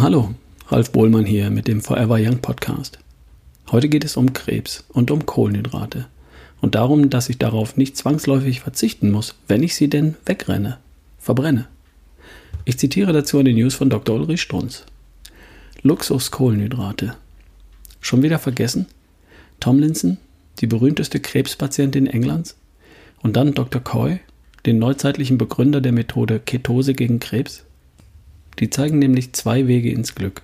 Hallo, Ralf Bohlmann hier mit dem Forever Young Podcast. Heute geht es um Krebs und um Kohlenhydrate und darum, dass ich darauf nicht zwangsläufig verzichten muss, wenn ich sie denn wegrenne, verbrenne. Ich zitiere dazu eine News von Dr. Ulrich Strunz. Luxus-Kohlenhydrate. Schon wieder vergessen? Tomlinson, die berühmteste Krebspatientin Englands? Und dann Dr. Coy, den neuzeitlichen Begründer der Methode Ketose gegen Krebs? Die zeigen nämlich zwei Wege ins Glück.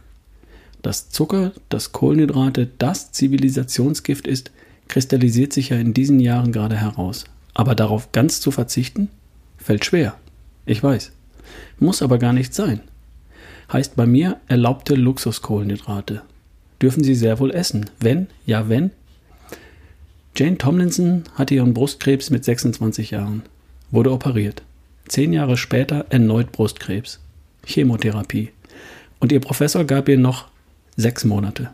Dass Zucker, dass Kohlenhydrate das Zivilisationsgift ist, kristallisiert sich ja in diesen Jahren gerade heraus. Aber darauf ganz zu verzichten, fällt schwer. Ich weiß. Muss aber gar nicht sein. Heißt bei mir erlaubte Luxuskohlenhydrate. Dürfen Sie sehr wohl essen. Wenn, ja wenn. Jane Tomlinson hatte ihren Brustkrebs mit 26 Jahren, wurde operiert. Zehn Jahre später erneut Brustkrebs. Chemotherapie. Und ihr Professor gab ihr noch sechs Monate.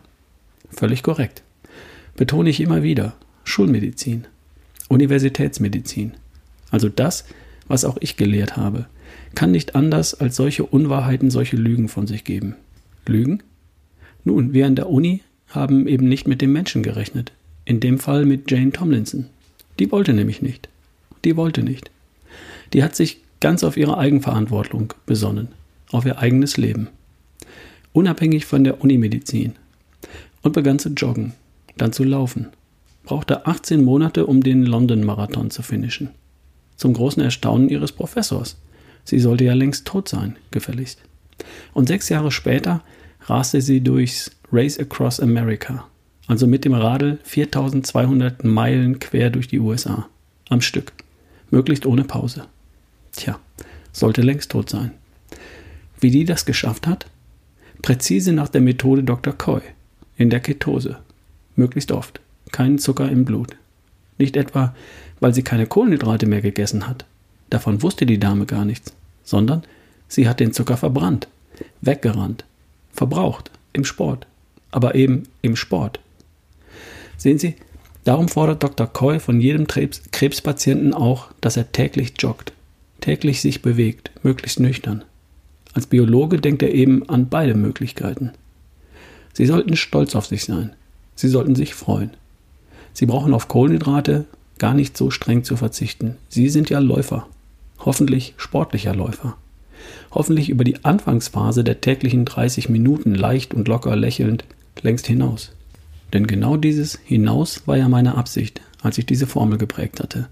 Völlig korrekt. Betone ich immer wieder. Schulmedizin. Universitätsmedizin. Also das, was auch ich gelehrt habe, kann nicht anders als solche Unwahrheiten, solche Lügen von sich geben. Lügen? Nun, wir an der Uni haben eben nicht mit dem Menschen gerechnet. In dem Fall mit Jane Tomlinson. Die wollte nämlich nicht. Die wollte nicht. Die hat sich ganz auf ihre Eigenverantwortung besonnen auf ihr eigenes Leben, unabhängig von der Unimedizin, und begann zu joggen, dann zu laufen. Brauchte 18 Monate, um den London-Marathon zu finishen. Zum großen Erstaunen ihres Professors. Sie sollte ja längst tot sein, gefälligst. Und sechs Jahre später raste sie durchs Race Across America, also mit dem Radl 4200 Meilen quer durch die USA. Am Stück. Möglichst ohne Pause. Tja, sollte längst tot sein. Wie die das geschafft hat? Präzise nach der Methode Dr. Coy, in der Ketose. Möglichst oft. Keinen Zucker im Blut. Nicht etwa, weil sie keine Kohlenhydrate mehr gegessen hat. Davon wusste die Dame gar nichts. Sondern sie hat den Zucker verbrannt, weggerannt, verbraucht, im Sport. Aber eben im Sport. Sehen Sie, darum fordert Dr. Coy von jedem Krebs Krebspatienten auch, dass er täglich joggt, täglich sich bewegt, möglichst nüchtern. Als Biologe denkt er eben an beide Möglichkeiten. Sie sollten stolz auf sich sein. Sie sollten sich freuen. Sie brauchen auf Kohlenhydrate gar nicht so streng zu verzichten. Sie sind ja Läufer. Hoffentlich sportlicher Läufer. Hoffentlich über die Anfangsphase der täglichen 30 Minuten leicht und locker lächelnd längst hinaus. Denn genau dieses Hinaus war ja meine Absicht, als ich diese Formel geprägt hatte.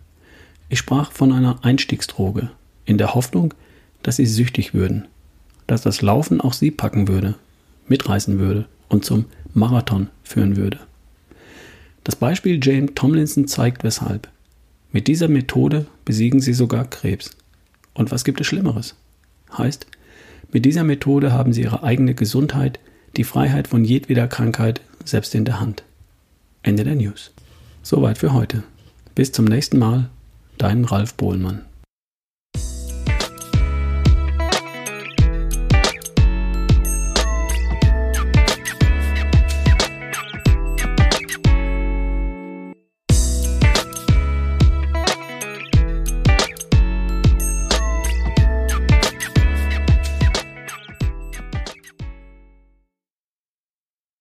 Ich sprach von einer Einstiegsdroge, in der Hoffnung, dass sie süchtig würden, dass das Laufen auch sie packen würde, mitreißen würde und zum Marathon führen würde. Das Beispiel Jane Tomlinson zeigt weshalb. Mit dieser Methode besiegen sie sogar Krebs. Und was gibt es Schlimmeres? Heißt, mit dieser Methode haben sie ihre eigene Gesundheit, die Freiheit von jedweder Krankheit selbst in der Hand. Ende der News. Soweit für heute. Bis zum nächsten Mal, dein Ralf Bohlmann.